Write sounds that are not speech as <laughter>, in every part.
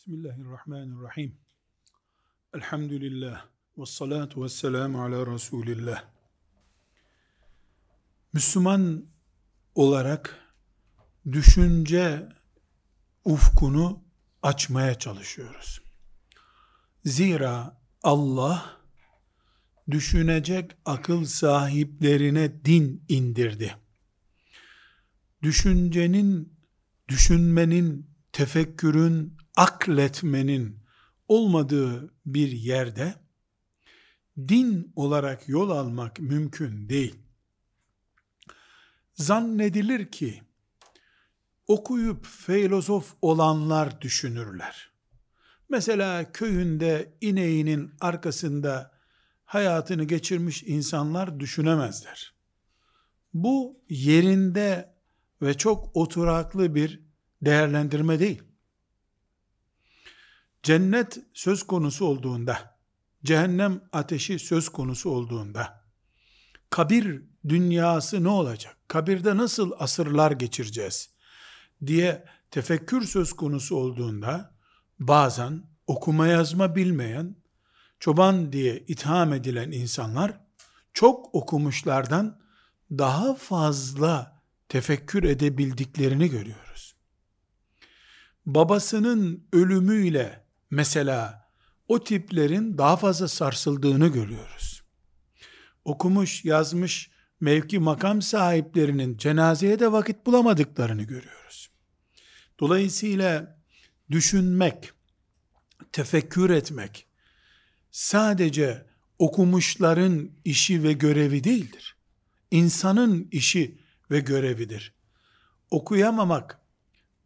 Bismillahirrahmanirrahim. Elhamdülillah. Ve salatu ve selamu ala Resulillah. Müslüman olarak düşünce ufkunu açmaya çalışıyoruz. Zira Allah düşünecek akıl sahiplerine din indirdi. Düşüncenin, düşünmenin, tefekkürün, akletmenin olmadığı bir yerde din olarak yol almak mümkün değil. Zannedilir ki okuyup filozof olanlar düşünürler. Mesela köyünde ineğinin arkasında hayatını geçirmiş insanlar düşünemezler. Bu yerinde ve çok oturaklı bir değerlendirme değil. Cennet söz konusu olduğunda, cehennem ateşi söz konusu olduğunda, kabir dünyası ne olacak? Kabirde nasıl asırlar geçireceğiz? diye tefekkür söz konusu olduğunda, bazen okuma yazma bilmeyen, çoban diye itham edilen insanlar, çok okumuşlardan daha fazla tefekkür edebildiklerini görüyoruz. Babasının ölümüyle mesela o tiplerin daha fazla sarsıldığını görüyoruz. Okumuş, yazmış, mevki makam sahiplerinin cenazeye de vakit bulamadıklarını görüyoruz. Dolayısıyla düşünmek, tefekkür etmek sadece okumuşların işi ve görevi değildir. İnsanın işi ve görevidir. Okuyamamak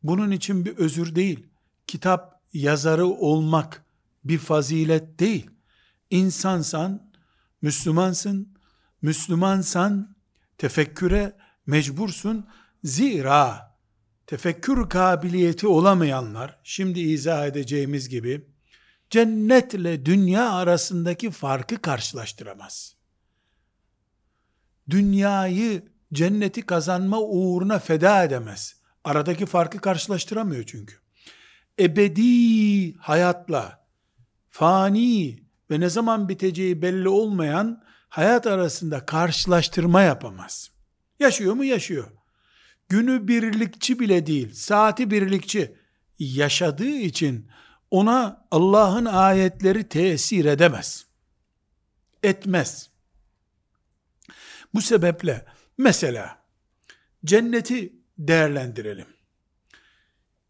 bunun için bir özür değil. Kitap yazarı olmak bir fazilet değil. İnsansan, Müslümansın, Müslümansan tefekküre mecbursun. Zira tefekkür kabiliyeti olamayanlar, şimdi izah edeceğimiz gibi, cennetle dünya arasındaki farkı karşılaştıramaz. Dünyayı cenneti kazanma uğruna feda edemez. Aradaki farkı karşılaştıramıyor çünkü ebedi hayatla fani ve ne zaman biteceği belli olmayan hayat arasında karşılaştırma yapamaz. Yaşıyor mu? Yaşıyor. Günü birlikçi bile değil, saati birlikçi yaşadığı için ona Allah'ın ayetleri tesir edemez. Etmez. Bu sebeple mesela cenneti değerlendirelim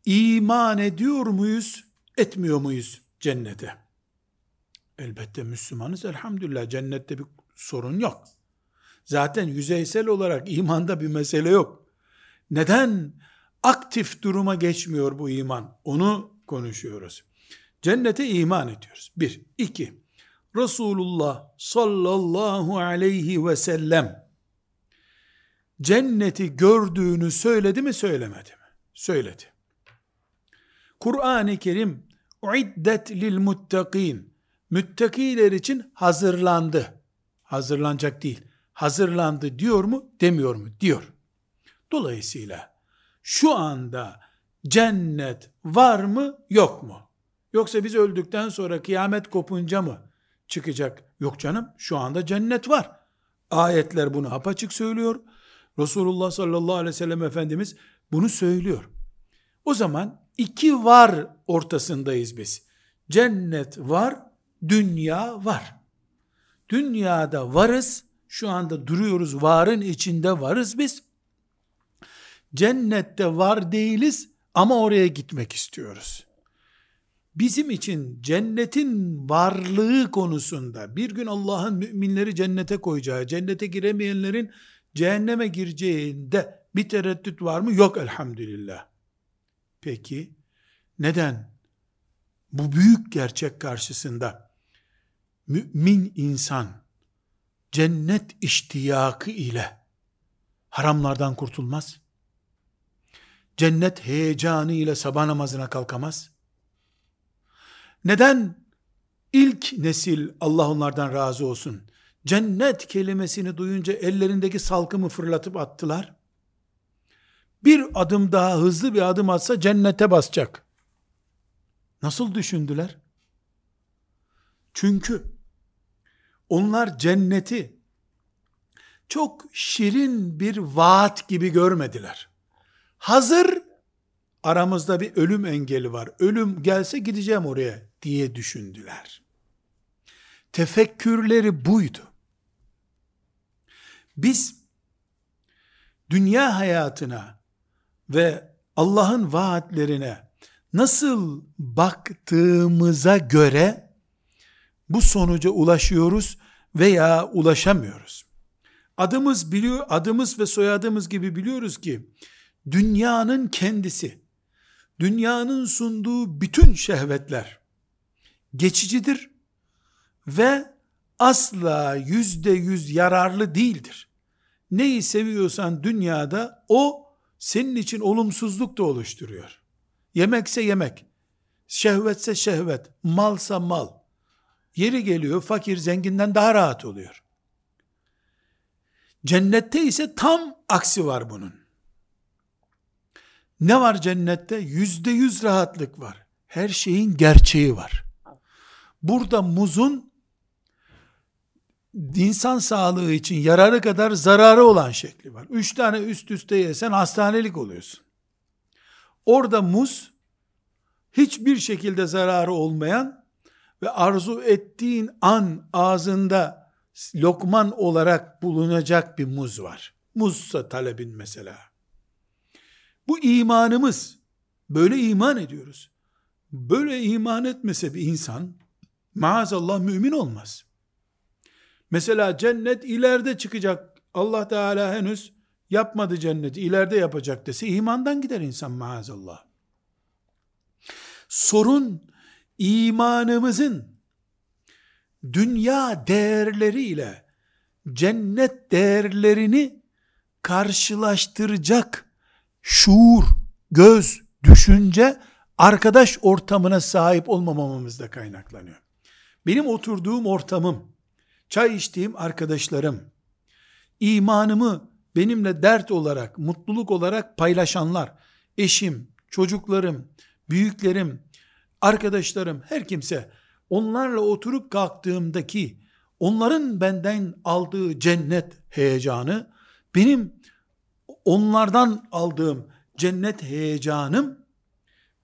iman ediyor muyuz, etmiyor muyuz cennete? Elbette Müslümanız elhamdülillah cennette bir sorun yok. Zaten yüzeysel olarak imanda bir mesele yok. Neden aktif duruma geçmiyor bu iman? Onu konuşuyoruz. Cennete iman ediyoruz. Bir. iki. Resulullah sallallahu aleyhi ve sellem cenneti gördüğünü söyledi mi söylemedi mi? Söyledi. Kur'an-ı Kerim uiddet lil muttakin müttakiler için hazırlandı. Hazırlanacak değil. Hazırlandı diyor mu? Demiyor mu? Diyor. Dolayısıyla şu anda cennet var mı? Yok mu? Yoksa biz öldükten sonra kıyamet kopunca mı çıkacak? Yok canım şu anda cennet var. Ayetler bunu apaçık söylüyor. Resulullah sallallahu aleyhi ve sellem Efendimiz bunu söylüyor. O zaman iki var ortasındayız biz. Cennet var, dünya var. Dünyada varız, şu anda duruyoruz, varın içinde varız biz. Cennette var değiliz ama oraya gitmek istiyoruz. Bizim için cennetin varlığı konusunda bir gün Allah'ın müminleri cennete koyacağı, cennete giremeyenlerin cehenneme gireceğinde bir tereddüt var mı? Yok elhamdülillah. Peki neden bu büyük gerçek karşısında mümin insan cennet iştiyakı ile haramlardan kurtulmaz? Cennet heyecanı ile sabah namazına kalkamaz? Neden ilk nesil Allah onlardan razı olsun cennet kelimesini duyunca ellerindeki salkımı fırlatıp attılar? Bir adım daha hızlı bir adım atsa cennete basacak. Nasıl düşündüler? Çünkü onlar cenneti çok şirin bir vaat gibi görmediler. Hazır aramızda bir ölüm engeli var. Ölüm gelse gideceğim oraya diye düşündüler. Tefekkürleri buydu. Biz dünya hayatına ve Allah'ın vaatlerine nasıl baktığımıza göre bu sonuca ulaşıyoruz veya ulaşamıyoruz. Adımız biliyor, adımız ve soyadımız gibi biliyoruz ki dünyanın kendisi, dünyanın sunduğu bütün şehvetler geçicidir ve asla yüzde yüz yararlı değildir. Neyi seviyorsan dünyada o senin için olumsuzluk da oluşturuyor. Yemekse yemek, şehvetse şehvet, malsa mal. Yeri geliyor fakir zenginden daha rahat oluyor. Cennette ise tam aksi var bunun. Ne var cennette? Yüzde yüz rahatlık var. Her şeyin gerçeği var. Burada muzun insan sağlığı için yararı kadar zararı olan şekli var. Üç tane üst üste yesen hastanelik oluyorsun. Orada muz hiçbir şekilde zararı olmayan ve arzu ettiğin an ağzında lokman olarak bulunacak bir muz var. Muzsa talebin mesela. Bu imanımız. Böyle iman ediyoruz. Böyle iman etmese bir insan maazallah mümin olmaz. Mesela cennet ileride çıkacak. Allah Teala henüz yapmadı cenneti. ileride yapacak dese imandan gider insan maazallah. Sorun imanımızın dünya değerleriyle cennet değerlerini karşılaştıracak şuur, göz, düşünce, arkadaş ortamına sahip olmamamızda kaynaklanıyor. Benim oturduğum ortamım, çay içtiğim arkadaşlarım, imanımı benimle dert olarak, mutluluk olarak paylaşanlar, eşim, çocuklarım, büyüklerim, arkadaşlarım, her kimse onlarla oturup kalktığımdaki onların benden aldığı cennet heyecanı benim onlardan aldığım cennet heyecanım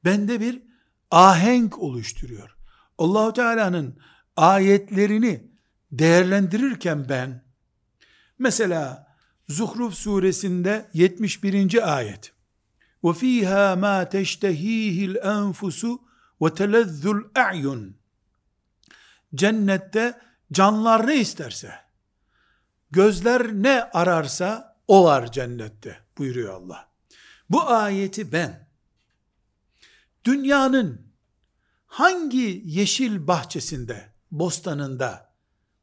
bende bir ahenk oluşturuyor. Allahu Teala'nın ayetlerini değerlendirirken ben mesela Zuhruf suresinde 71. ayet ma teştehihil enfusu ve telezzul a'yun cennette canlar ne isterse gözler ne ararsa o var cennette buyuruyor Allah. Bu ayeti ben dünyanın hangi yeşil bahçesinde, bostanında,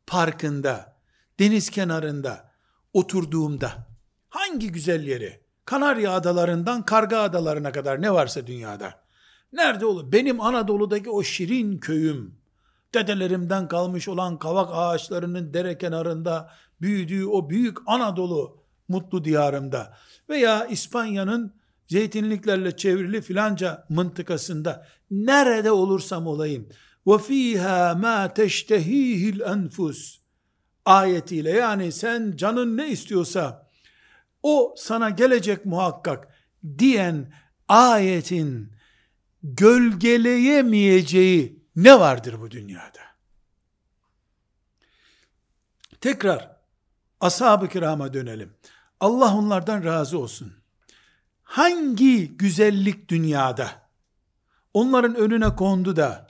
parkında, deniz kenarında oturduğumda hangi güzel yeri, Kanarya adalarından Karga adalarına kadar ne varsa dünyada. Nerede olur? Benim Anadolu'daki o şirin köyüm, dedelerimden kalmış olan kavak ağaçlarının dere kenarında büyüdüğü o büyük Anadolu mutlu diyarımda veya İspanya'nın zeytinliklerle çevrili filanca mıntıkasında nerede olursam olayım fiha ma teştehihil enfus ayetiyle yani sen canın ne istiyorsa o sana gelecek muhakkak diyen ayetin gölgeleyemeyeceği ne vardır bu dünyada? Tekrar ashab-ı kirama dönelim. Allah onlardan razı olsun. Hangi güzellik dünyada onların önüne kondu da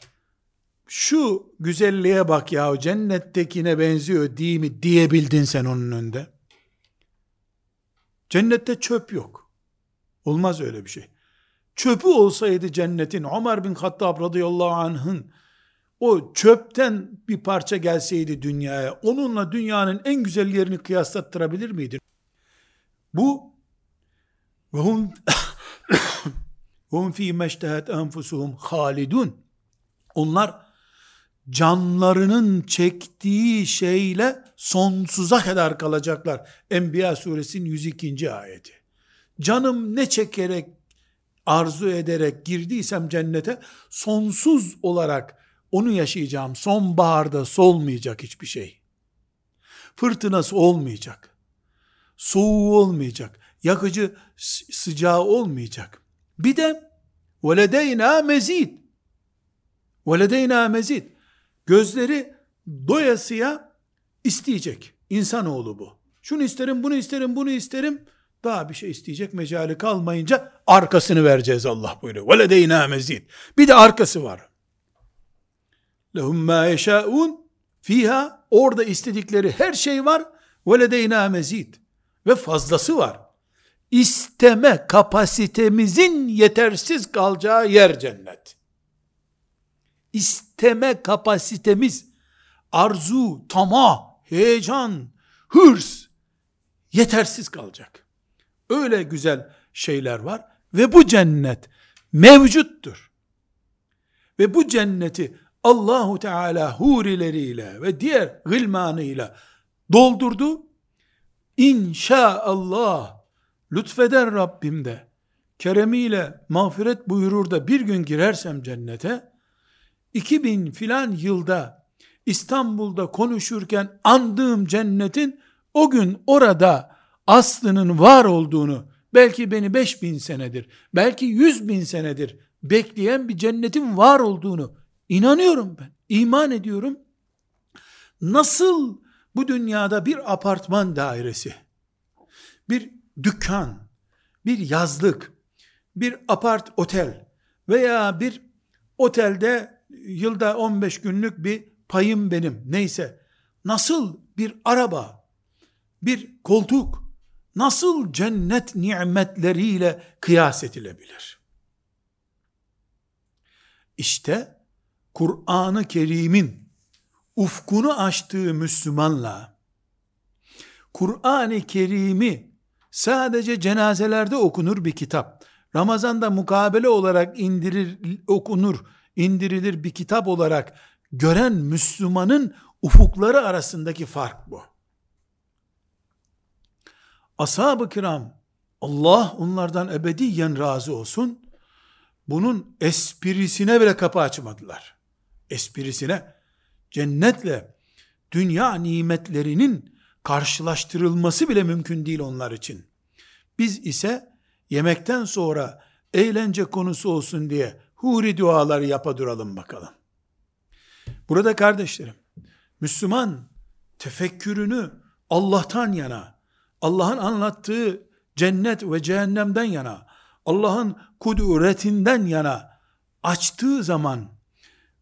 şu güzelliğe bak ya cennettekine benziyor değil mi diyebildin sen onun önünde. Cennette çöp yok. Olmaz öyle bir şey. Çöpü olsaydı cennetin Ömer bin Hattab radıyallahu anh'ın o çöpten bir parça gelseydi dünyaya onunla dünyanın en güzel yerini kıyaslattırabilir miydin? Bu ve hum hum fi meştehet enfusuhum. Onlar canlarının çektiği şeyle sonsuza kadar kalacaklar. Enbiya suresinin 102. ayeti. Canım ne çekerek arzu ederek girdiysem cennete sonsuz olarak onu yaşayacağım. Sonbaharda solmayacak hiçbir şey. Fırtınası olmayacak. Soğuğu olmayacak. Yakıcı sıcağı olmayacak. Bir de veledeyna mezid. Veledeyna mezid. Gözleri doyasıya isteyecek. İnsanoğlu bu. Şunu isterim, bunu isterim, bunu isterim. Daha bir şey isteyecek mecali kalmayınca arkasını vereceğiz Allah buyuruyor. وَلَدَيْنَا mezid. Bir de arkası var. لَهُمْ مَا يَشَاءُونَ Fiha orada istedikleri her şey var. وَلَدَيْنَا mezid. Ve fazlası var. İsteme kapasitemizin yetersiz kalacağı yer cennet. İsteme kapasitemiz, arzu, tamah, heyecan, hırs yetersiz kalacak. Öyle güzel şeyler var ve bu cennet mevcuttur. Ve bu cenneti Allahu Teala hurileriyle ve diğer gılmanıyla doldurdu. İnşaallah lütfeder Rabbim de keremiyle mağfiret buyurur da bir gün girersem cennete 2000 filan yılda İstanbul'da konuşurken andığım cennetin o gün orada aslının var olduğunu, belki beni 5000 senedir, belki 100 bin senedir bekleyen bir cennetin var olduğunu inanıyorum ben. iman ediyorum. Nasıl bu dünyada bir apartman dairesi, bir dükkan, bir yazlık, bir apart otel veya bir otelde yılda 15 günlük bir payım benim neyse nasıl bir araba, bir koltuk nasıl cennet nimetleriyle kıyas edilebilir? İşte Kur'an-ı Kerim'in ufkunu açtığı Müslümanla Kur'an-ı Kerim'i sadece cenazelerde okunur bir kitap. Ramazanda mukabele olarak indirir, okunur, indirilir bir kitap olarak gören Müslümanın ufukları arasındaki fark bu. Ashab-ı kiram, Allah onlardan ebediyen razı olsun, bunun esprisine bile kapı açmadılar. Esprisine, cennetle dünya nimetlerinin karşılaştırılması bile mümkün değil onlar için. Biz ise yemekten sonra eğlence konusu olsun diye huri duaları yapa duralım bakalım. Burada kardeşlerim, Müslüman tefekkürünü Allah'tan yana, Allah'ın anlattığı cennet ve cehennemden yana, Allah'ın kudretinden yana açtığı zaman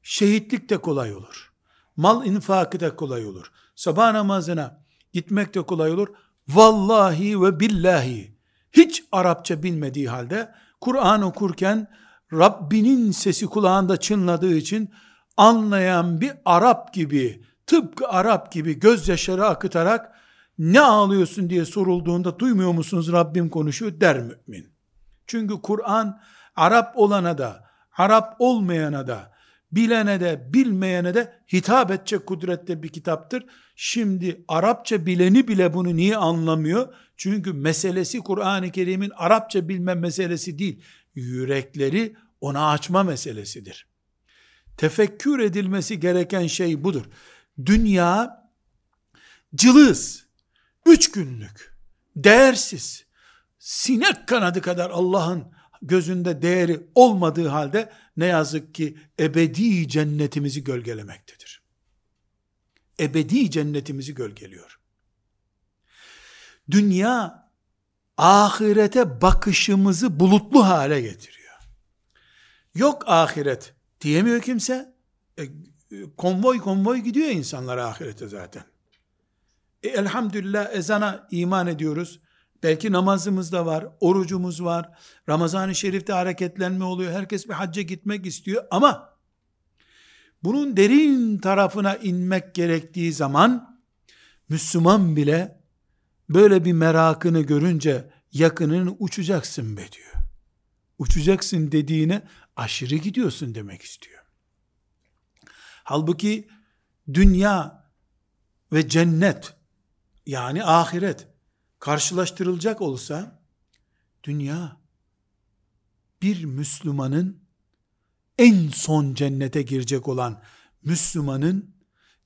şehitlik de kolay olur. Mal infakı da kolay olur. Sabah namazına gitmek de kolay olur. Vallahi ve billahi hiç Arapça bilmediği halde Kur'an okurken Rabbinin sesi kulağında çınladığı için anlayan bir Arap gibi, tıpkı Arap gibi gözyaşları akıtarak ne ağlıyorsun diye sorulduğunda duymuyor musunuz Rabbim konuşuyor der mümin. Çünkü Kur'an Arap olana da, Arap olmayana da, bilene de, bilmeyene de hitap edecek kudrette bir kitaptır. Şimdi Arapça bileni bile bunu niye anlamıyor? Çünkü meselesi Kur'an-ı Kerim'in Arapça bilme meselesi değil. Yürekleri ona açma meselesidir. Tefekkür edilmesi gereken şey budur. Dünya cılız, Üç günlük, değersiz, sinek kanadı kadar Allah'ın gözünde değeri olmadığı halde ne yazık ki ebedi cennetimizi gölgelemektedir. Ebedi cennetimizi gölgeliyor. Dünya ahirete bakışımızı bulutlu hale getiriyor. Yok ahiret diyemiyor kimse. E, konvoy konvoy gidiyor insanlar ahirete zaten. E, elhamdülillah ezana iman ediyoruz. Belki namazımız da var, orucumuz var. Ramazan-ı Şerif'te hareketlenme oluyor. Herkes bir hacca gitmek istiyor ama bunun derin tarafına inmek gerektiği zaman Müslüman bile böyle bir merakını görünce yakının uçacaksın be diyor. Uçacaksın dediğine aşırı gidiyorsun demek istiyor. Halbuki dünya ve cennet yani ahiret karşılaştırılacak olsa dünya bir Müslümanın en son cennete girecek olan Müslümanın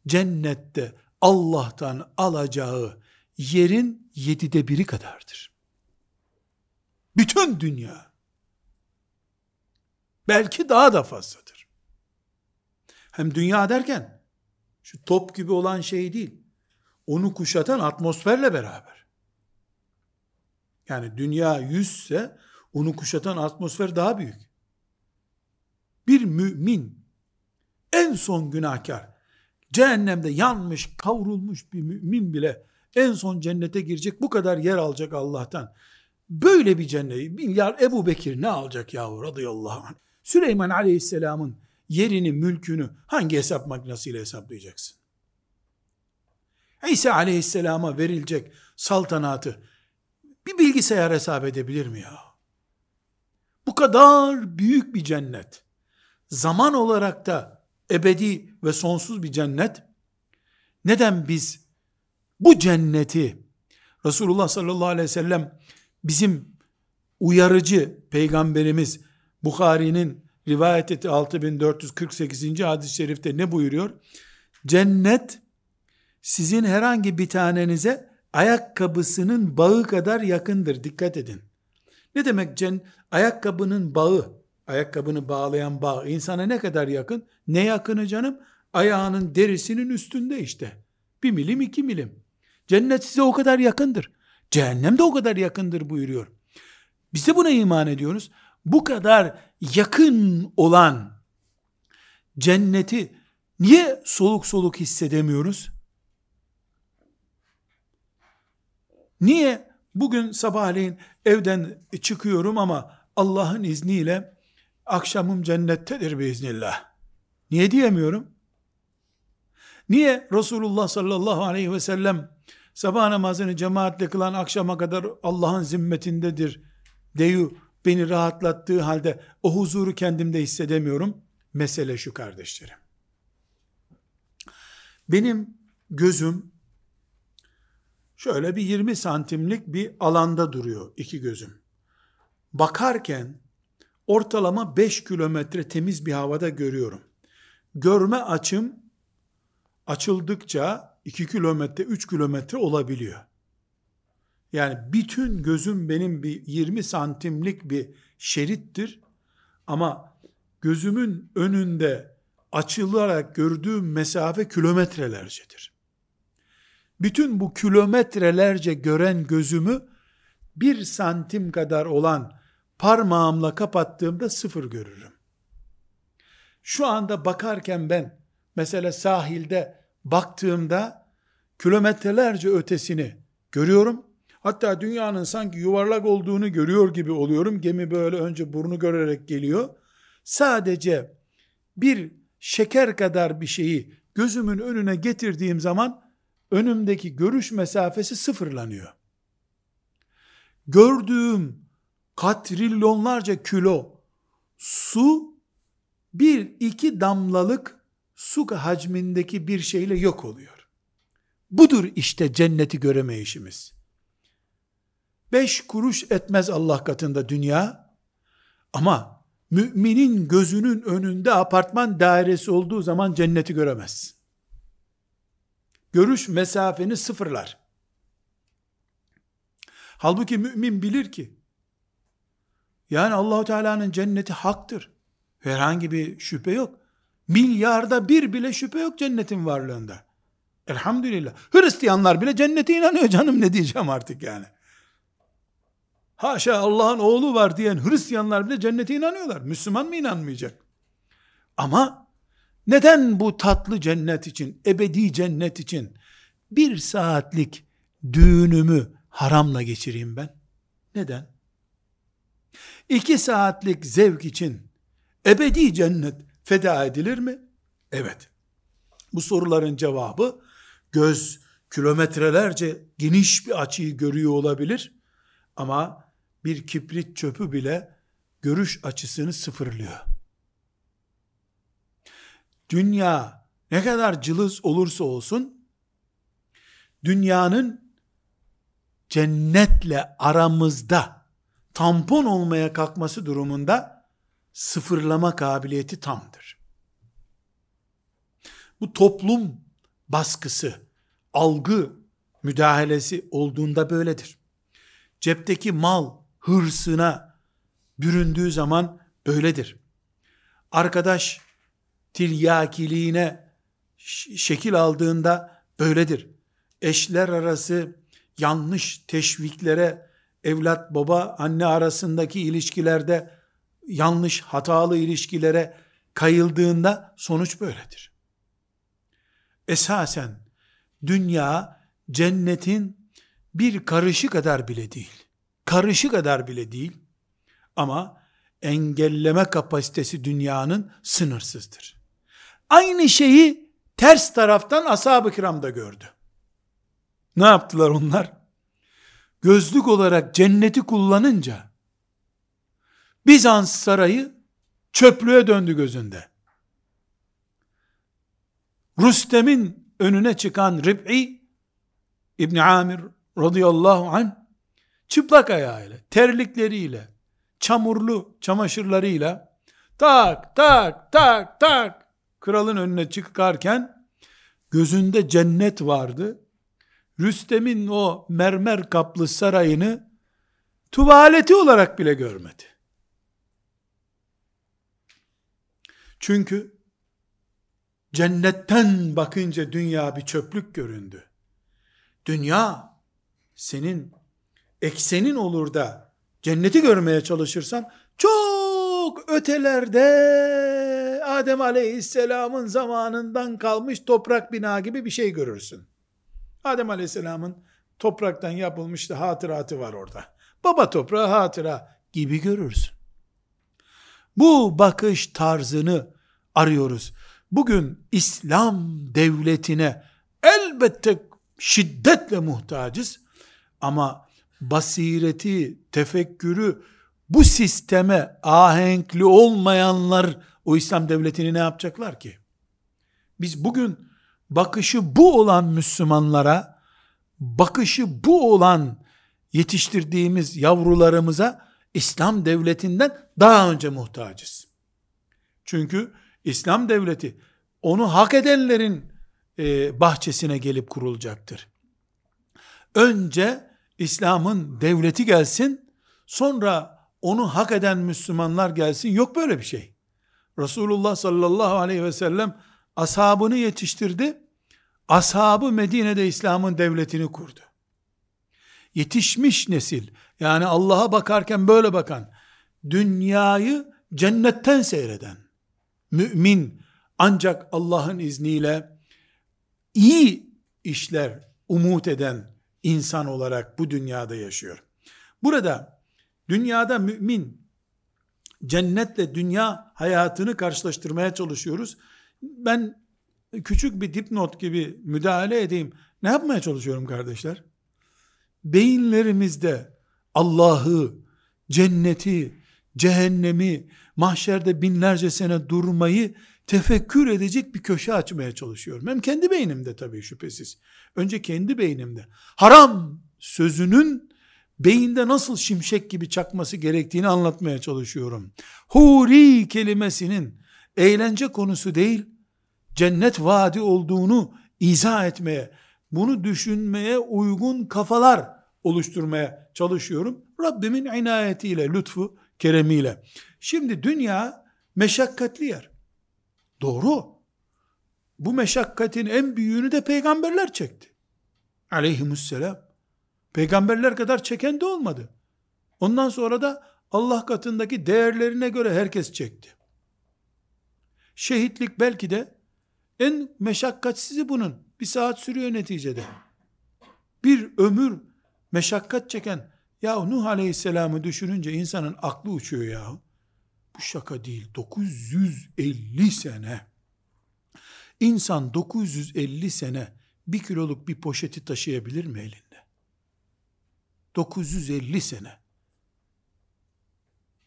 cennette Allah'tan alacağı yerin yedide biri kadardır. Bütün dünya. Belki daha da fazladır. Hem dünya derken şu top gibi olan şey değil. Onu kuşatan atmosferle beraber. Yani dünya yüzse onu kuşatan atmosfer daha büyük. Bir mümin en son günahkar cehennemde yanmış, kavrulmuş bir mümin bile en son cennete girecek bu kadar yer alacak Allah'tan. Böyle bir cennet. Milyar Ebu Bekir ne alacak yahu radıyallahu anh. Süleyman aleyhisselamın yerini, mülkünü hangi hesap makinesiyle hesaplayacaksın? İsa aleyhisselama verilecek saltanatı bir bilgisayar hesap edebilir mi ya? Bu kadar büyük bir cennet. Zaman olarak da ebedi ve sonsuz bir cennet. Neden biz bu cenneti Resulullah sallallahu aleyhi ve sellem bizim uyarıcı peygamberimiz Bukhari'nin rivayet ettiği 6448. hadis-i şerifte ne buyuruyor? Cennet sizin herhangi bir tanenize ayakkabısının bağı kadar yakındır. Dikkat edin. Ne demek cen ayakkabının bağı? Ayakkabını bağlayan bağ insana ne kadar yakın? Ne yakını canım? Ayağının derisinin üstünde işte. Bir milim iki milim. Cennet size o kadar yakındır. Cehennem de o kadar yakındır buyuruyor. Biz de buna iman ediyoruz. Bu kadar yakın olan cenneti niye soluk soluk hissedemiyoruz? Niye bugün sabahleyin evden çıkıyorum ama Allah'ın izniyle akşamım cennettedir biiznillah. Niye diyemiyorum? Niye Resulullah sallallahu aleyhi ve sellem sabah namazını cemaatle kılan akşama kadar Allah'ın zimmetindedir deyu beni rahatlattığı halde o huzuru kendimde hissedemiyorum. Mesele şu kardeşlerim. Benim gözüm şöyle bir 20 santimlik bir alanda duruyor iki gözüm. Bakarken ortalama 5 kilometre temiz bir havada görüyorum. Görme açım açıldıkça 2 kilometre 3 kilometre olabiliyor. Yani bütün gözüm benim bir 20 santimlik bir şerittir. Ama gözümün önünde açılarak gördüğüm mesafe kilometrelercedir. Bütün bu kilometrelerce gören gözümü bir santim kadar olan parmağımla kapattığımda sıfır görürüm. Şu anda bakarken ben mesela sahilde baktığımda kilometrelerce ötesini görüyorum. Hatta dünyanın sanki yuvarlak olduğunu görüyor gibi oluyorum. Gemi böyle önce burnu görerek geliyor. Sadece bir şeker kadar bir şeyi gözümün önüne getirdiğim zaman önümdeki görüş mesafesi sıfırlanıyor. Gördüğüm katrilyonlarca kilo su bir iki damlalık su hacmindeki bir şeyle yok oluyor. Budur işte cenneti göremeyişimiz. Beş kuruş etmez Allah katında dünya ama müminin gözünün önünde apartman dairesi olduğu zaman cenneti göremez. Görüş mesafeni sıfırlar. Halbuki mümin bilir ki yani Allahu Teala'nın cenneti haktır. Herhangi bir şüphe yok. Milyarda bir bile şüphe yok cennetin varlığında. Elhamdülillah. Hristiyanlar bile cennete inanıyor canım ne diyeceğim artık yani. Haşa Allah'ın oğlu var diyen Hristiyanlar bile cennete inanıyorlar. Müslüman mı inanmayacak? Ama neden bu tatlı cennet için, ebedi cennet için bir saatlik düğünümü haramla geçireyim ben? Neden? İki saatlik zevk için ebedi cennet feda edilir mi? Evet. Bu soruların cevabı göz kilometrelerce geniş bir açıyı görüyor olabilir ama bir kibrit çöpü bile görüş açısını sıfırlıyor. Dünya ne kadar cılız olursa olsun dünyanın cennetle aramızda tampon olmaya kalkması durumunda sıfırlama kabiliyeti tamdır. Bu toplum baskısı, algı müdahalesi olduğunda böyledir. Cepteki mal hırsına büründüğü zaman böyledir. Arkadaş tiryakiliğine şekil aldığında böyledir. Eşler arası yanlış teşviklere, evlat baba anne arasındaki ilişkilerde yanlış hatalı ilişkilere kayıldığında sonuç böyledir. Esasen dünya cennetin bir karışı kadar bile değil. Karışı kadar bile değil. Ama engelleme kapasitesi dünyanın sınırsızdır. Aynı şeyi ters taraftan ashab-ı kiram da gördü. Ne yaptılar onlar? Gözlük olarak cenneti kullanınca Bizans sarayı çöplüğe döndü gözünde. Rüstem'in önüne çıkan Rib'i İbn Amir radıyallahu anh çıplak ayağıyla, terlikleriyle, çamurlu çamaşırlarıyla tak tak tak tak kralın önüne çıkarken gözünde cennet vardı. Rüstem'in o mermer kaplı sarayını tuvaleti olarak bile görmedi. Çünkü cennetten bakınca dünya bir çöplük göründü. Dünya senin eksenin olur da cenneti görmeye çalışırsan çok ötelerde Adem Aleyhisselam'ın zamanından kalmış toprak bina gibi bir şey görürsün. Adem Aleyhisselam'ın topraktan yapılmış da hatıratı var orada. Baba toprağı hatıra gibi görürsün. Bu bakış tarzını arıyoruz. Bugün İslam devletine elbette şiddetle muhtacız ama basireti, tefekkürü bu sisteme ahenkli olmayanlar o İslam devletini ne yapacaklar ki? Biz bugün bakışı bu olan Müslümanlara, bakışı bu olan yetiştirdiğimiz yavrularımıza İslam devletinden daha önce muhtacız. Çünkü İslam devleti onu hak edenlerin e, bahçesine gelip kurulacaktır. Önce İslam'ın devleti gelsin, sonra onu hak eden Müslümanlar gelsin. Yok böyle bir şey. Resulullah sallallahu aleyhi ve sellem ashabını yetiştirdi. Ashabı Medine'de İslam'ın devletini kurdu. Yetişmiş nesil, yani Allah'a bakarken böyle bakan, dünyayı cennetten seyreden, mümin ancak Allah'ın izniyle iyi işler umut eden insan olarak bu dünyada yaşıyor. Burada dünyada mümin cennetle dünya hayatını karşılaştırmaya çalışıyoruz. Ben küçük bir dipnot gibi müdahale edeyim. Ne yapmaya çalışıyorum kardeşler? Beyinlerimizde Allah'ı, cenneti, cehennemi, mahşerde binlerce sene durmayı tefekkür edecek bir köşe açmaya çalışıyorum. Hem kendi beynimde tabii şüphesiz. Önce kendi beynimde. Haram sözünün beyinde nasıl şimşek gibi çakması gerektiğini anlatmaya çalışıyorum. Huri kelimesinin eğlence konusu değil, cennet vaadi olduğunu izah etmeye, bunu düşünmeye uygun kafalar oluşturmaya çalışıyorum. Rabbimin inayetiyle, lütfu, keremiyle. Şimdi dünya meşakkatli yer. Doğru. Bu meşakkatin en büyüğünü de peygamberler çekti. Aleyhisselam. Peygamberler kadar çeken de olmadı. Ondan sonra da Allah katındaki değerlerine göre herkes çekti. Şehitlik belki de en meşakkatsizi bunun. Bir saat sürüyor neticede. Bir ömür meşakkat çeken ya Nuh Aleyhisselam'ı düşününce insanın aklı uçuyor ya. Şaka değil. 950 sene. İnsan 950 sene bir kiloluk bir poşeti taşıyabilir mi elinde? 950 sene.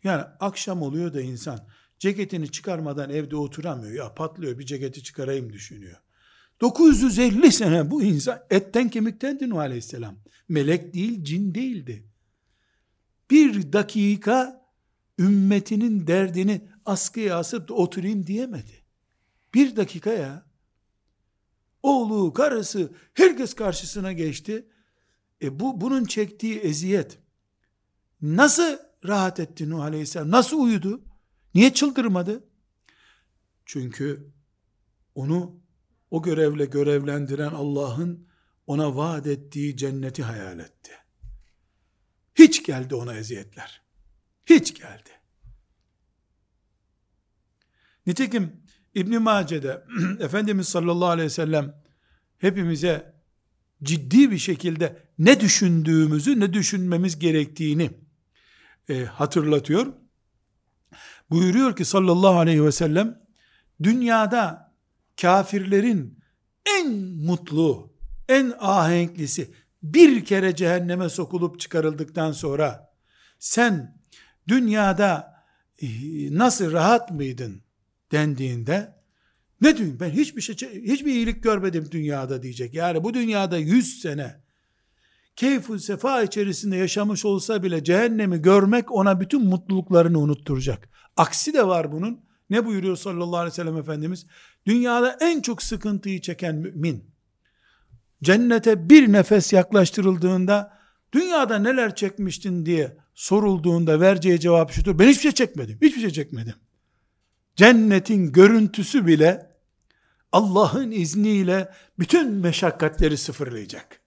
Yani akşam oluyor da insan ceketini çıkarmadan evde oturamıyor. Ya patlıyor bir ceketi çıkarayım düşünüyor. 950 sene bu insan etten kemiktendi Nuh Aleyhisselam. Melek değil, cin değildi. bir dakika ümmetinin derdini askıya asıp da oturayım diyemedi. Bir dakika ya. Oğlu, karısı, herkes karşısına geçti. E bu bunun çektiği eziyet. Nasıl rahat etti Nuh Aleyhisselam? Nasıl uyudu? Niye çıldırmadı? Çünkü onu o görevle görevlendiren Allah'ın ona vaat ettiği cenneti hayal etti. Hiç geldi ona eziyetler. Hiç geldi. Nitekim İbn Mace'de <clears throat> Efendimiz sallallahu aleyhi ve sellem hepimize ciddi bir şekilde ne düşündüğümüzü, ne düşünmemiz gerektiğini e, hatırlatıyor. Buyuruyor ki sallallahu aleyhi ve sellem dünyada kafirlerin en mutlu, en ahenklisi bir kere cehenneme sokulup çıkarıldıktan sonra sen dünyada e, nasıl rahat mıydın dendiğinde ne diyeyim ben hiçbir şey hiçbir iyilik görmedim dünyada diyecek. Yani bu dünyada yüz sene keyfü sefa içerisinde yaşamış olsa bile cehennemi görmek ona bütün mutluluklarını unutturacak. Aksi de var bunun. Ne buyuruyor sallallahu aleyhi ve sellem Efendimiz? Dünyada en çok sıkıntıyı çeken mümin, cennete bir nefes yaklaştırıldığında, dünyada neler çekmiştin diye sorulduğunda vereceği cevap şudur, ben hiçbir şey çekmedim, hiçbir şey çekmedim. Cennetin görüntüsü bile, Allah'ın izniyle bütün meşakkatleri sıfırlayacak.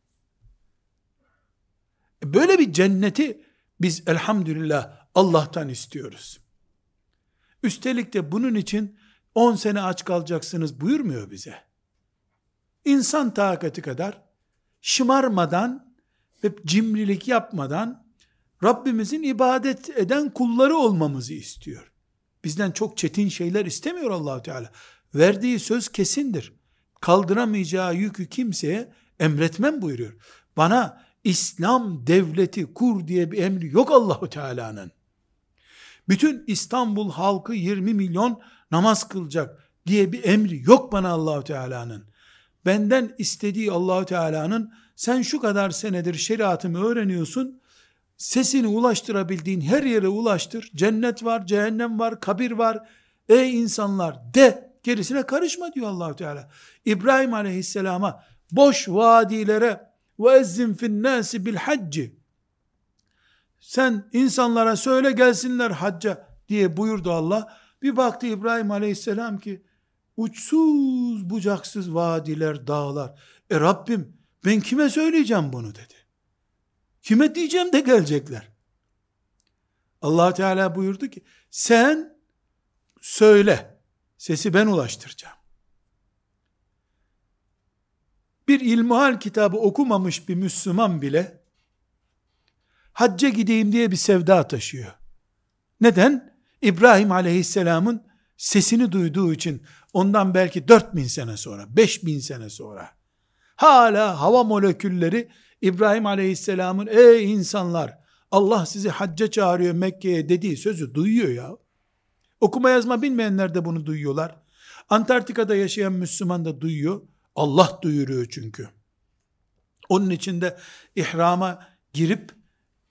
Böyle bir cenneti biz elhamdülillah Allah'tan istiyoruz. Üstelik de bunun için 10 sene aç kalacaksınız buyurmuyor bize. İnsan takati kadar şımarmadan ve cimrilik yapmadan Rabbimizin ibadet eden kulları olmamızı istiyor. Bizden çok çetin şeyler istemiyor Allahu Teala. Verdiği söz kesindir. Kaldıramayacağı yükü kimseye emretmem buyuruyor. Bana İslam devleti kur diye bir emri yok Allahu Teala'nın. Bütün İstanbul halkı 20 milyon namaz kılacak diye bir emri yok bana Allahu Teala'nın. Benden istediği Allahu Teala'nın sen şu kadar senedir şeriatımı öğreniyorsun. Sesini ulaştırabildiğin her yere ulaştır. Cennet var, cehennem var, kabir var. Ey insanlar de gerisine karışma diyor Allahu Teala. İbrahim Aleyhisselam'a boş vadilere ve ezzin fin nasi bil hacci sen insanlara söyle gelsinler hacca diye buyurdu Allah. Bir baktı İbrahim aleyhisselam ki uçsuz bucaksız vadiler, dağlar. E Rabbim ben kime söyleyeceğim bunu dedi. Kime diyeceğim de gelecekler. allah Teala buyurdu ki sen söyle sesi ben ulaştıracağım. Bir ilmuhal kitabı okumamış bir Müslüman bile hacca gideyim diye bir sevda taşıyor. Neden? İbrahim aleyhisselamın sesini duyduğu için ondan belki 4000 sene sonra, 5000 sene sonra hala hava molekülleri İbrahim aleyhisselamın ey insanlar Allah sizi hacca çağırıyor Mekke'ye dediği sözü duyuyor ya. Okuma yazma bilmeyenler de bunu duyuyorlar. Antarktika'da yaşayan Müslüman da duyuyor. Allah duyuruyor çünkü. Onun için de ihrama girip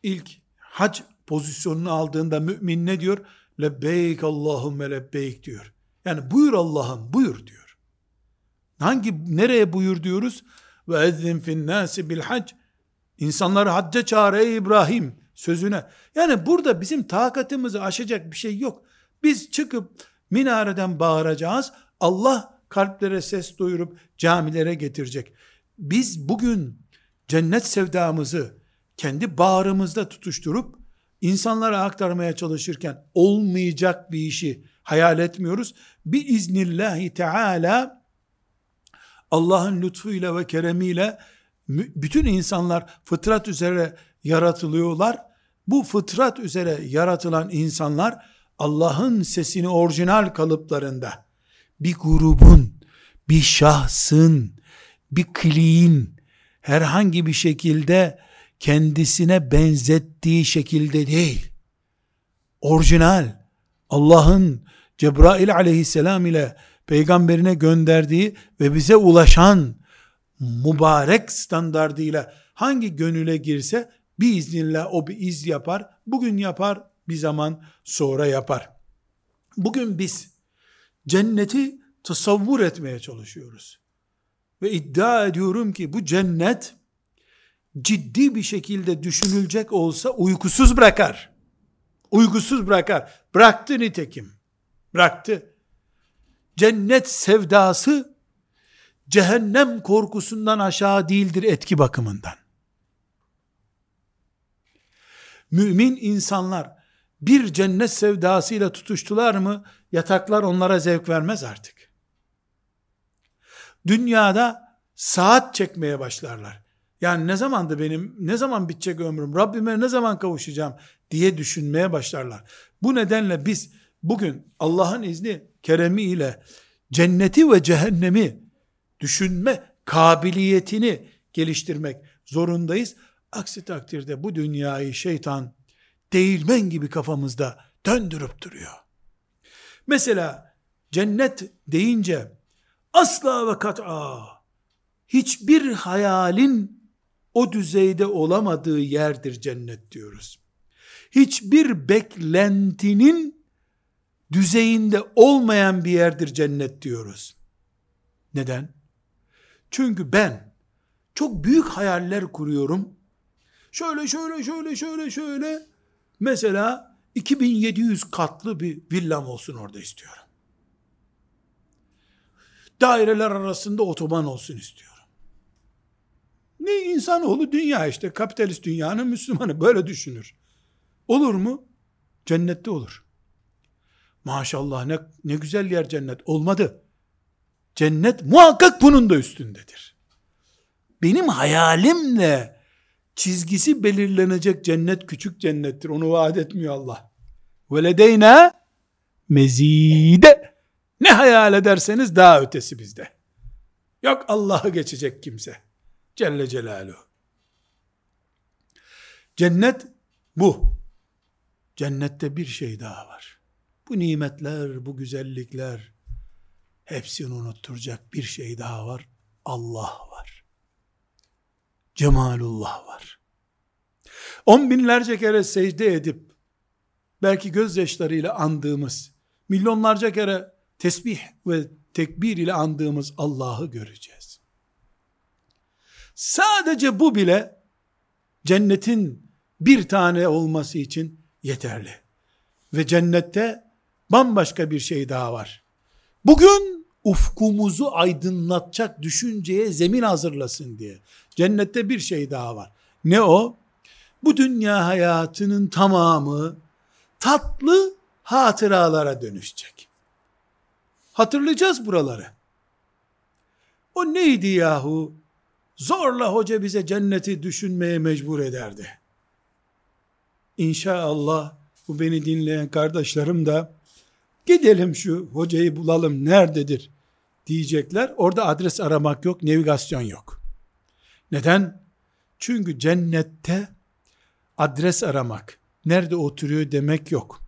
ilk hac pozisyonunu aldığında mümin ne diyor? Lebbeyk Allahümme lebbeyk diyor. Yani buyur Allah'ım buyur diyor. Hangi nereye buyur diyoruz? Ve ezzin fin nasi bil hac. İnsanları hacca çağır ey İbrahim sözüne. Yani burada bizim takatımızı aşacak bir şey yok. Biz çıkıp minareden bağıracağız. Allah kalplere ses duyurup camilere getirecek. Biz bugün cennet sevdamızı kendi bağrımızda tutuşturup insanlara aktarmaya çalışırken olmayacak bir işi hayal etmiyoruz. Bir iznillahi teala Allah'ın lütfuyla ve keremiyle bütün insanlar fıtrat üzere yaratılıyorlar. Bu fıtrat üzere yaratılan insanlar Allah'ın sesini orijinal kalıplarında bir grubun, bir şahsın, bir kliğin herhangi bir şekilde kendisine benzettiği şekilde değil. Orijinal Allah'ın Cebrail aleyhisselam ile peygamberine gönderdiği ve bize ulaşan mübarek standardıyla hangi gönüle girse Biiznillah o bir iz yapar. Bugün yapar, bir zaman sonra yapar. Bugün biz cenneti tasavvur etmeye çalışıyoruz. Ve iddia ediyorum ki bu cennet ciddi bir şekilde düşünülecek olsa uykusuz bırakar. Uykusuz bırakar. Bıraktı nitekim. Bıraktı. Cennet sevdası cehennem korkusundan aşağı değildir etki bakımından. Mümin insanlar bir cennet sevdasıyla tutuştular mı yataklar onlara zevk vermez artık. Dünyada saat çekmeye başlarlar. Yani ne zamandı benim, ne zaman bitecek ömrüm, Rabbime ne zaman kavuşacağım diye düşünmeye başlarlar. Bu nedenle biz bugün Allah'ın izni, keremi ile cenneti ve cehennemi düşünme kabiliyetini geliştirmek zorundayız. Aksi takdirde bu dünyayı şeytan değirmen gibi kafamızda döndürüp duruyor. Mesela cennet deyince asla ve kat'a hiçbir hayalin o düzeyde olamadığı yerdir cennet diyoruz. Hiçbir beklentinin düzeyinde olmayan bir yerdir cennet diyoruz. Neden? Çünkü ben çok büyük hayaller kuruyorum. Şöyle şöyle şöyle şöyle şöyle mesela 2700 katlı bir villam olsun orada istiyorum. Daireler arasında otoban olsun istiyorum. Ne insanoğlu dünya işte kapitalist dünyanın Müslümanı böyle düşünür. Olur mu? Cennette olur. Maşallah ne, ne güzel yer cennet. Olmadı. Cennet muhakkak bunun da üstündedir. Benim hayalimle çizgisi belirlenecek cennet küçük cennettir. Onu vaat etmiyor Allah. Veledeyna mezide. Ne hayal ederseniz daha ötesi bizde. Yok Allah'ı geçecek kimse. Celle Celaluhu. Cennet bu. Cennette bir şey daha var. Bu nimetler, bu güzellikler hepsini unutturacak bir şey daha var. Allah var. Cemalullah var. On binlerce kere secde edip belki gözyaşlarıyla andığımız, milyonlarca kere tesbih ve tekbir ile andığımız Allah'ı göreceğiz. Sadece bu bile cennetin bir tane olması için yeterli. Ve cennette bambaşka bir şey daha var. Bugün ufkumuzu aydınlatacak düşünceye zemin hazırlasın diye. Cennette bir şey daha var. Ne o? Bu dünya hayatının tamamı tatlı hatıralara dönüşecek. Hatırlayacağız buraları. O neydi yahu? Zorla hoca bize cenneti düşünmeye mecbur ederdi. İnşallah bu beni dinleyen kardeşlerim de gidelim şu hocayı bulalım nerededir diyecekler. Orada adres aramak yok, navigasyon yok. Neden? Çünkü cennette adres aramak, nerede oturuyor demek yok.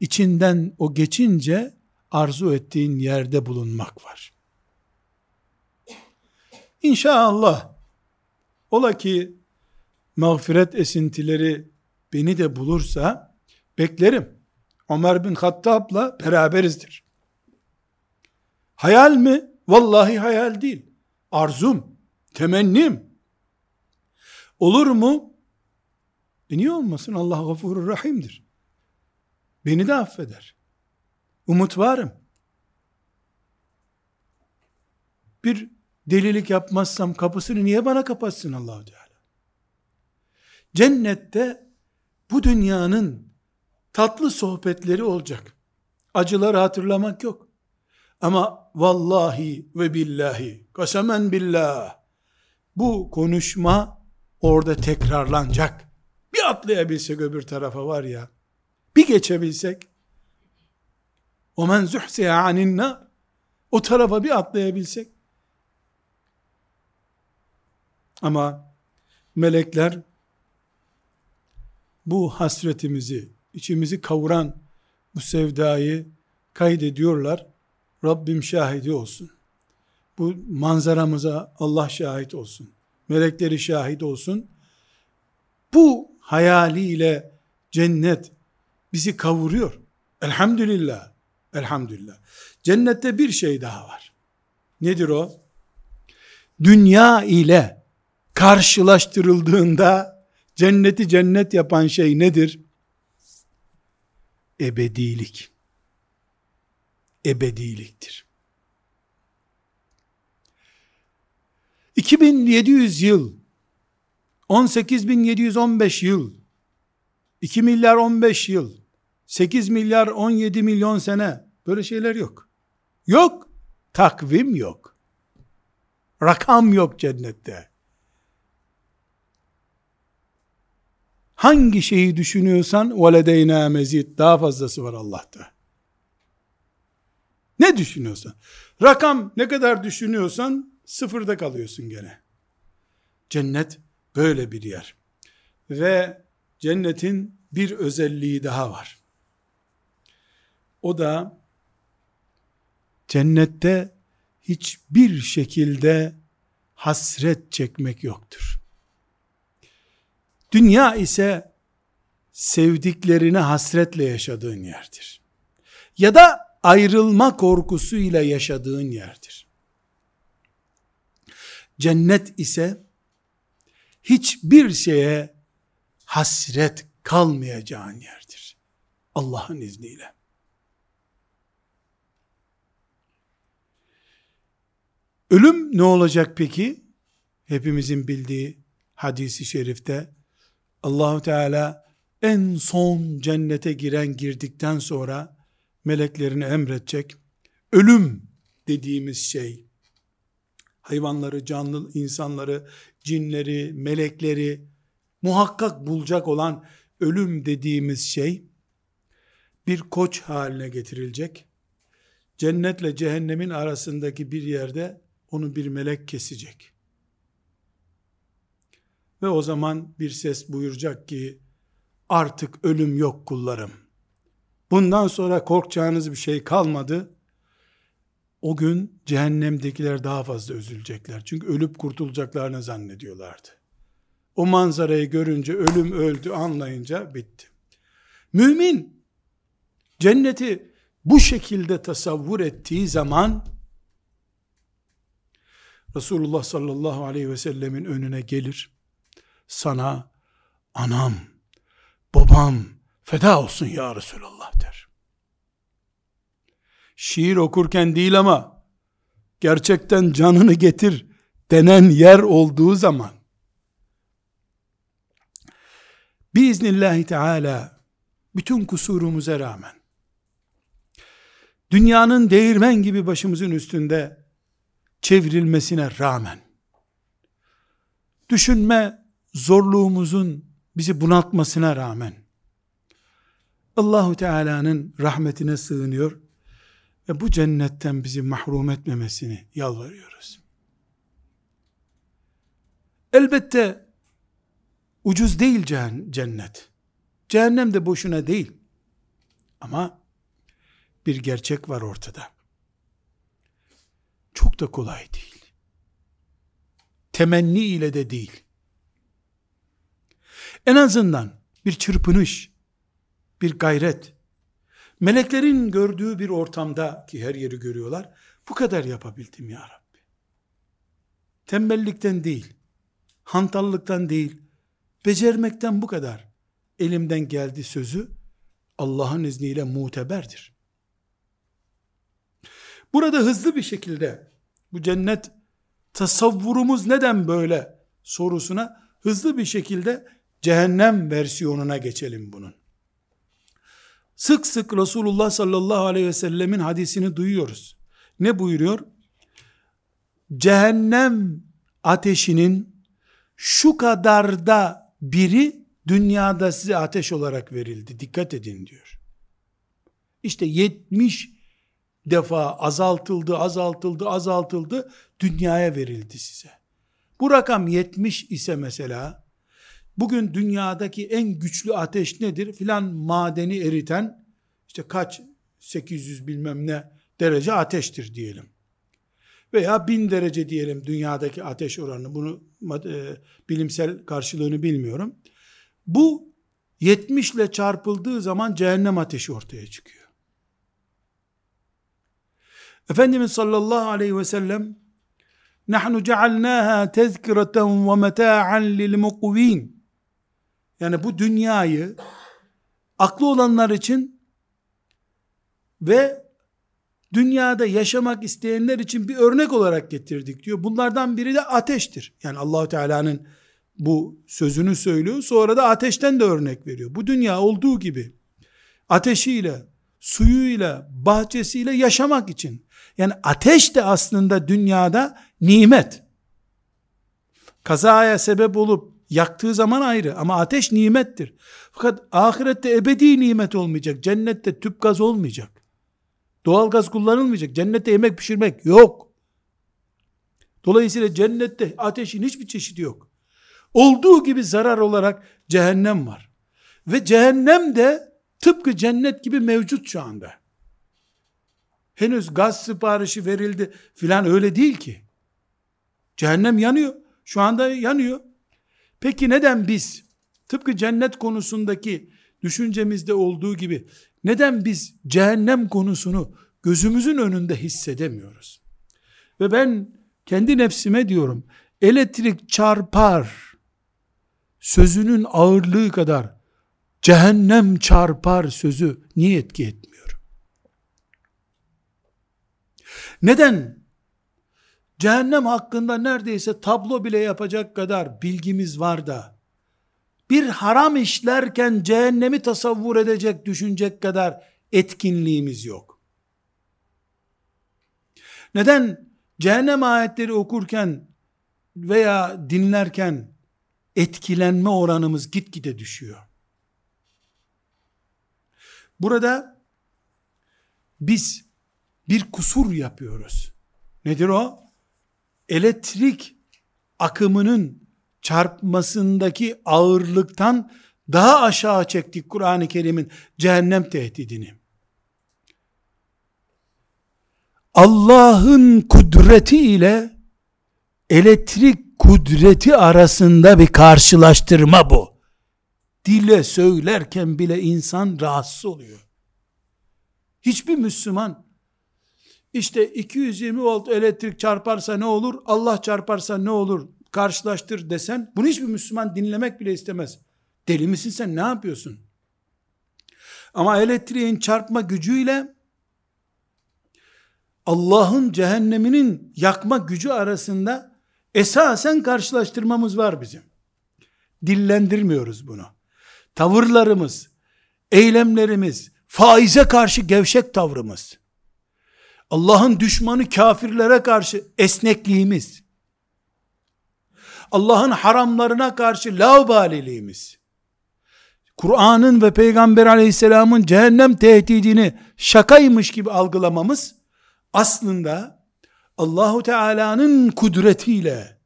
İçinden o geçince arzu ettiğin yerde bulunmak var. İnşallah ola ki mağfiret esintileri beni de bulursa beklerim. Ömer bin Hattab'la beraberizdir. Hayal mi? Vallahi hayal değil. Arzum, temennim. Olur mu? E niye olmasın? Allah gafurur rahimdir. Beni de affeder. Umut varım. Bir delilik yapmazsam kapısını niye bana kapatsın Allahu Teala? Cennette bu dünyanın tatlı sohbetleri olacak. Acıları hatırlamak yok. Ama vallahi ve billahi, kasemen billah, bu konuşma orada tekrarlanacak. Bir atlayabilsek öbür tarafa var ya, bir geçebilsek, o men zuhsiya aninna, o tarafa bir atlayabilsek, ama melekler bu hasretimizi, içimizi kavuran bu sevdayı kaydediyorlar. Rabbim şahidi olsun. Bu manzaramıza Allah şahit olsun. Melekleri şahit olsun. Bu hayaliyle cennet bizi kavuruyor. Elhamdülillah. Elhamdülillah. Cennette bir şey daha var. Nedir o? Dünya ile karşılaştırıldığında cenneti cennet yapan şey nedir? Ebedilik ebediliktir. 2700 yıl 18715 yıl 2 milyar 15 yıl 8 milyar 17 milyon sene böyle şeyler yok. Yok. Takvim yok. Rakam yok cennette. Hangi şeyi düşünüyorsan veledeyna mezid daha fazlası var Allah'ta. Ne düşünüyorsan. Rakam ne kadar düşünüyorsan sıfırda kalıyorsun gene. Cennet böyle bir yer. Ve cennetin bir özelliği daha var. O da cennette hiçbir şekilde hasret çekmek yoktur. Dünya ise sevdiklerini hasretle yaşadığın yerdir. Ya da ayrılma korkusuyla yaşadığın yerdir. Cennet ise hiçbir şeye hasret kalmayacağın yerdir. Allah'ın izniyle. Ölüm ne olacak peki? Hepimizin bildiği hadisi şerifte Allahu Teala en son cennete giren girdikten sonra meleklerini emredecek. Ölüm dediğimiz şey hayvanları, canlı insanları, cinleri, melekleri muhakkak bulacak olan ölüm dediğimiz şey bir koç haline getirilecek. Cennetle cehennemin arasındaki bir yerde onu bir melek kesecek. Ve o zaman bir ses buyuracak ki artık ölüm yok kullarım. Bundan sonra korkacağınız bir şey kalmadı. O gün cehennemdekiler daha fazla üzülecekler. Çünkü ölüp kurtulacaklarını zannediyorlardı. O manzarayı görünce ölüm öldü anlayınca bitti. Mümin cenneti bu şekilde tasavvur ettiği zaman Resulullah sallallahu aleyhi ve sellemin önüne gelir. Sana anam, babam feda olsun ya Resulallah. Şiir okurken değil ama gerçekten canını getir denen yer olduğu zaman. Biiznillahü teala bütün kusurumuza rağmen dünyanın değirmen gibi başımızın üstünde çevrilmesine rağmen düşünme zorluğumuzun bizi bunaltmasına rağmen Allahu Teala'nın rahmetine sığınıyor ve bu cennetten bizi mahrum etmemesini yalvarıyoruz. Elbette ucuz değil cennet. Cehennem de boşuna değil. Ama bir gerçek var ortada. Çok da kolay değil. Temenni ile de değil. En azından bir çırpınış, bir gayret, meleklerin gördüğü bir ortamda ki her yeri görüyorlar, bu kadar yapabildim ya Rabbi. Tembellikten değil, hantallıktan değil, becermekten bu kadar elimden geldi sözü Allah'ın izniyle muteberdir. Burada hızlı bir şekilde bu cennet tasavvurumuz neden böyle sorusuna hızlı bir şekilde cehennem versiyonuna geçelim bunun. Sık sık Resulullah sallallahu aleyhi ve sellemin hadisini duyuyoruz. Ne buyuruyor? Cehennem ateşinin şu kadar da biri dünyada size ateş olarak verildi. Dikkat edin diyor. İşte 70 defa azaltıldı, azaltıldı, azaltıldı, dünyaya verildi size. Bu rakam 70 ise mesela, bugün dünyadaki en güçlü ateş nedir? Filan madeni eriten, işte kaç 800 bilmem ne derece ateştir diyelim. Veya 1000 derece diyelim dünyadaki ateş oranı. Bunu e, bilimsel karşılığını bilmiyorum. Bu 70 ile çarpıldığı zaman cehennem ateşi ortaya çıkıyor. Efendimiz sallallahu aleyhi ve sellem nahnu cealnaha tezkireten ve meta'an lil mukvin yani bu dünyayı aklı olanlar için ve dünyada yaşamak isteyenler için bir örnek olarak getirdik diyor. Bunlardan biri de ateştir. Yani Allahu Teala'nın bu sözünü söylüyor. Sonra da ateşten de örnek veriyor. Bu dünya olduğu gibi ateşiyle, suyuyla, bahçesiyle yaşamak için. Yani ateş de aslında dünyada nimet. Kazaya sebep olup yaktığı zaman ayrı ama ateş nimettir. Fakat ahirette ebedi nimet olmayacak. Cennette tüp gaz olmayacak. Doğal gaz kullanılmayacak. Cennette yemek pişirmek yok. Dolayısıyla cennette ateşin hiçbir çeşidi yok. Olduğu gibi zarar olarak cehennem var. Ve cehennem de tıpkı cennet gibi mevcut şu anda. Henüz gaz siparişi verildi filan öyle değil ki. Cehennem yanıyor. Şu anda yanıyor. Peki neden biz tıpkı cennet konusundaki düşüncemizde olduğu gibi neden biz cehennem konusunu gözümüzün önünde hissedemiyoruz? Ve ben kendi nefsime diyorum, elektrik çarpar sözünün ağırlığı kadar cehennem çarpar sözü niye etki etmiyor? Neden? Cehennem hakkında neredeyse tablo bile yapacak kadar bilgimiz var da bir haram işlerken cehennemi tasavvur edecek, düşünecek kadar etkinliğimiz yok. Neden cehennem ayetleri okurken veya dinlerken etkilenme oranımız gitgide düşüyor. Burada biz bir kusur yapıyoruz. Nedir o? Elektrik akımının çarpmasındaki ağırlıktan daha aşağı çektik Kur'an-ı Kerim'in cehennem tehdidini. Allah'ın kudreti ile elektrik kudreti arasında bir karşılaştırma bu. Dile söylerken bile insan rahatsız oluyor. Hiçbir Müslüman işte 220 volt elektrik çarparsa ne olur? Allah çarparsa ne olur? Karşılaştır desen bunu hiçbir Müslüman dinlemek bile istemez. Deli misin sen ne yapıyorsun? Ama elektriğin çarpma gücüyle Allah'ın cehenneminin yakma gücü arasında Esasen karşılaştırmamız var bizim. Dillendirmiyoruz bunu. Tavırlarımız, eylemlerimiz, faize karşı gevşek tavrımız, Allah'ın düşmanı kafirlere karşı esnekliğimiz, Allah'ın haramlarına karşı laubaliliğimiz, Kur'an'ın ve Peygamber aleyhisselamın cehennem tehdidini şakaymış gibi algılamamız, aslında Allahu Teala'nın kudretiyle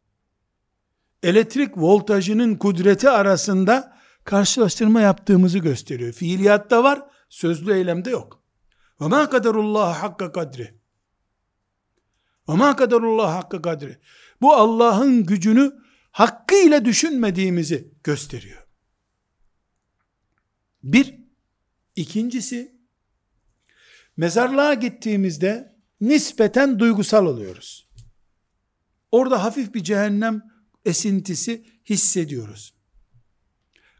elektrik voltajının kudreti arasında karşılaştırma yaptığımızı gösteriyor. Fiiliyatta var, sözlü eylemde yok. Ve ma kaderullah hakka kadri. Ve ma kaderullah hakka kadri. Bu Allah'ın gücünü hakkıyla düşünmediğimizi gösteriyor. Bir, ikincisi, mezarlığa gittiğimizde nispeten duygusal oluyoruz. Orada hafif bir cehennem esintisi hissediyoruz.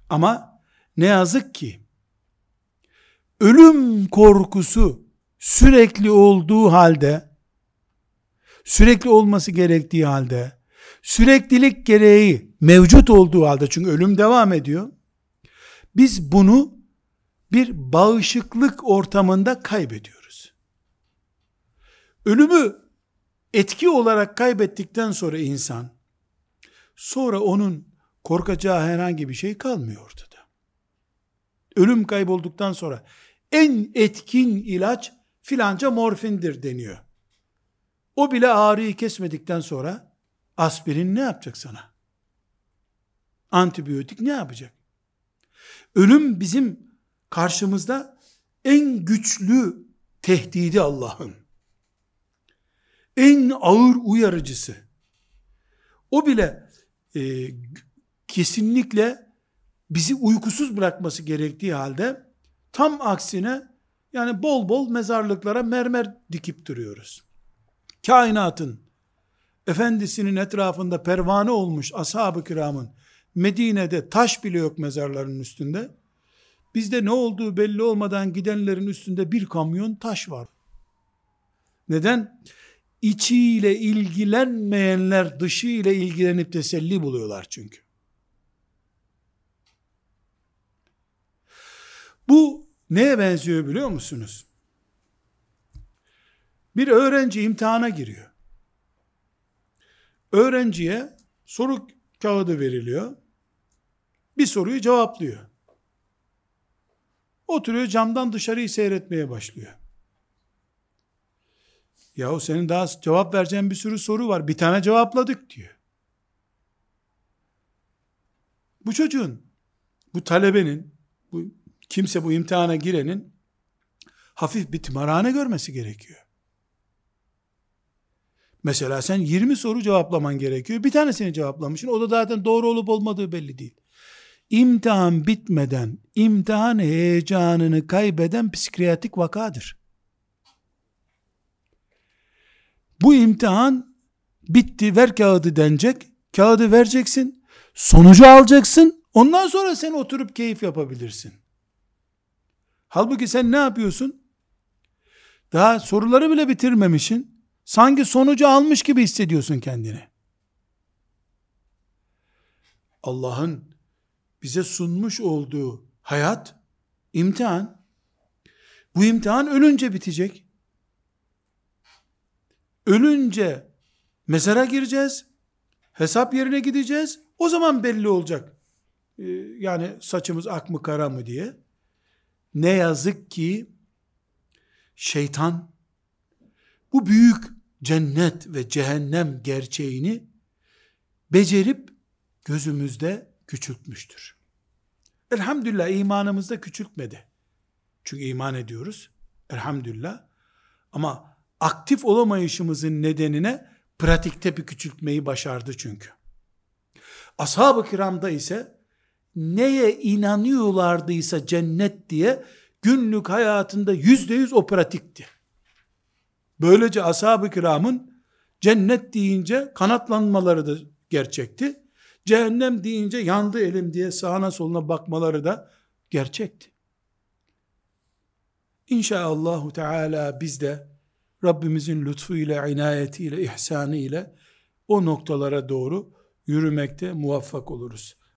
Ama ne yazık ki ölüm korkusu sürekli olduğu halde sürekli olması gerektiği halde süreklilik gereği mevcut olduğu halde çünkü ölüm devam ediyor. Biz bunu bir bağışıklık ortamında kaybediyoruz. Ölümü etki olarak kaybettikten sonra insan, sonra onun korkacağı herhangi bir şey kalmıyor ortada. Ölüm kaybolduktan sonra en etkin ilaç filanca morfindir deniyor. O bile ağrıyı kesmedikten sonra aspirin ne yapacak sana? Antibiyotik ne yapacak? Ölüm bizim karşımızda en güçlü tehdidi Allah'ın en ağır uyarıcısı. O bile e, kesinlikle bizi uykusuz bırakması gerektiği halde tam aksine yani bol bol mezarlıklara mermer dikip duruyoruz. Kainatın efendisinin etrafında pervane olmuş ashab-ı kiramın Medine'de taş bile yok mezarların üstünde. Bizde ne olduğu belli olmadan gidenlerin üstünde bir kamyon taş var. Neden? İçiyle ilgilenmeyenler dışı ile ilgilenip teselli buluyorlar çünkü. Bu neye benziyor biliyor musunuz? Bir öğrenci imtihana giriyor. Öğrenciye soru kağıdı veriliyor. Bir soruyu cevaplıyor. Oturuyor camdan dışarıyı seyretmeye başlıyor. Yahu senin daha cevap vereceğin bir sürü soru var. Bir tane cevapladık diyor. Bu çocuğun, bu talebenin, bu kimse bu imtihana girenin hafif bir tımarhane görmesi gerekiyor. Mesela sen 20 soru cevaplaman gerekiyor. Bir tanesini cevaplamışsın. O da zaten doğru olup olmadığı belli değil. İmtihan bitmeden imtihan heyecanını kaybeden psikiyatrik vakadır. Bu imtihan bitti ver kağıdı denecek. Kağıdı vereceksin. Sonucu alacaksın. Ondan sonra sen oturup keyif yapabilirsin. Halbuki sen ne yapıyorsun? Daha soruları bile bitirmemişsin. Sanki sonucu almış gibi hissediyorsun kendini. Allah'ın bize sunmuş olduğu hayat imtihan. Bu imtihan ölünce bitecek. Ölünce mezara gireceğiz. Hesap yerine gideceğiz. O zaman belli olacak. Ee, yani saçımız ak mı kara mı diye. Ne yazık ki şeytan bu büyük cennet ve cehennem gerçeğini becerip gözümüzde küçültmüştür. Elhamdülillah imanımızda küçültmedi. Çünkü iman ediyoruz. Elhamdülillah. Ama aktif olamayışımızın nedenine pratikte bir küçültmeyi başardı çünkü. Ashab-ı kiramda ise neye inanıyorlardıysa cennet diye günlük hayatında yüzde yüz o pratikti. Böylece ashab-ı kiramın cennet deyince kanatlanmaları da gerçekti. Cehennem deyince yandı elim diye sağına soluna bakmaları da gerçekti. İnşaallahu Teala biz de Rabbimizin lütfuyla, inayetiyle, ihsanıyla o noktalara doğru yürümekte muvaffak oluruz.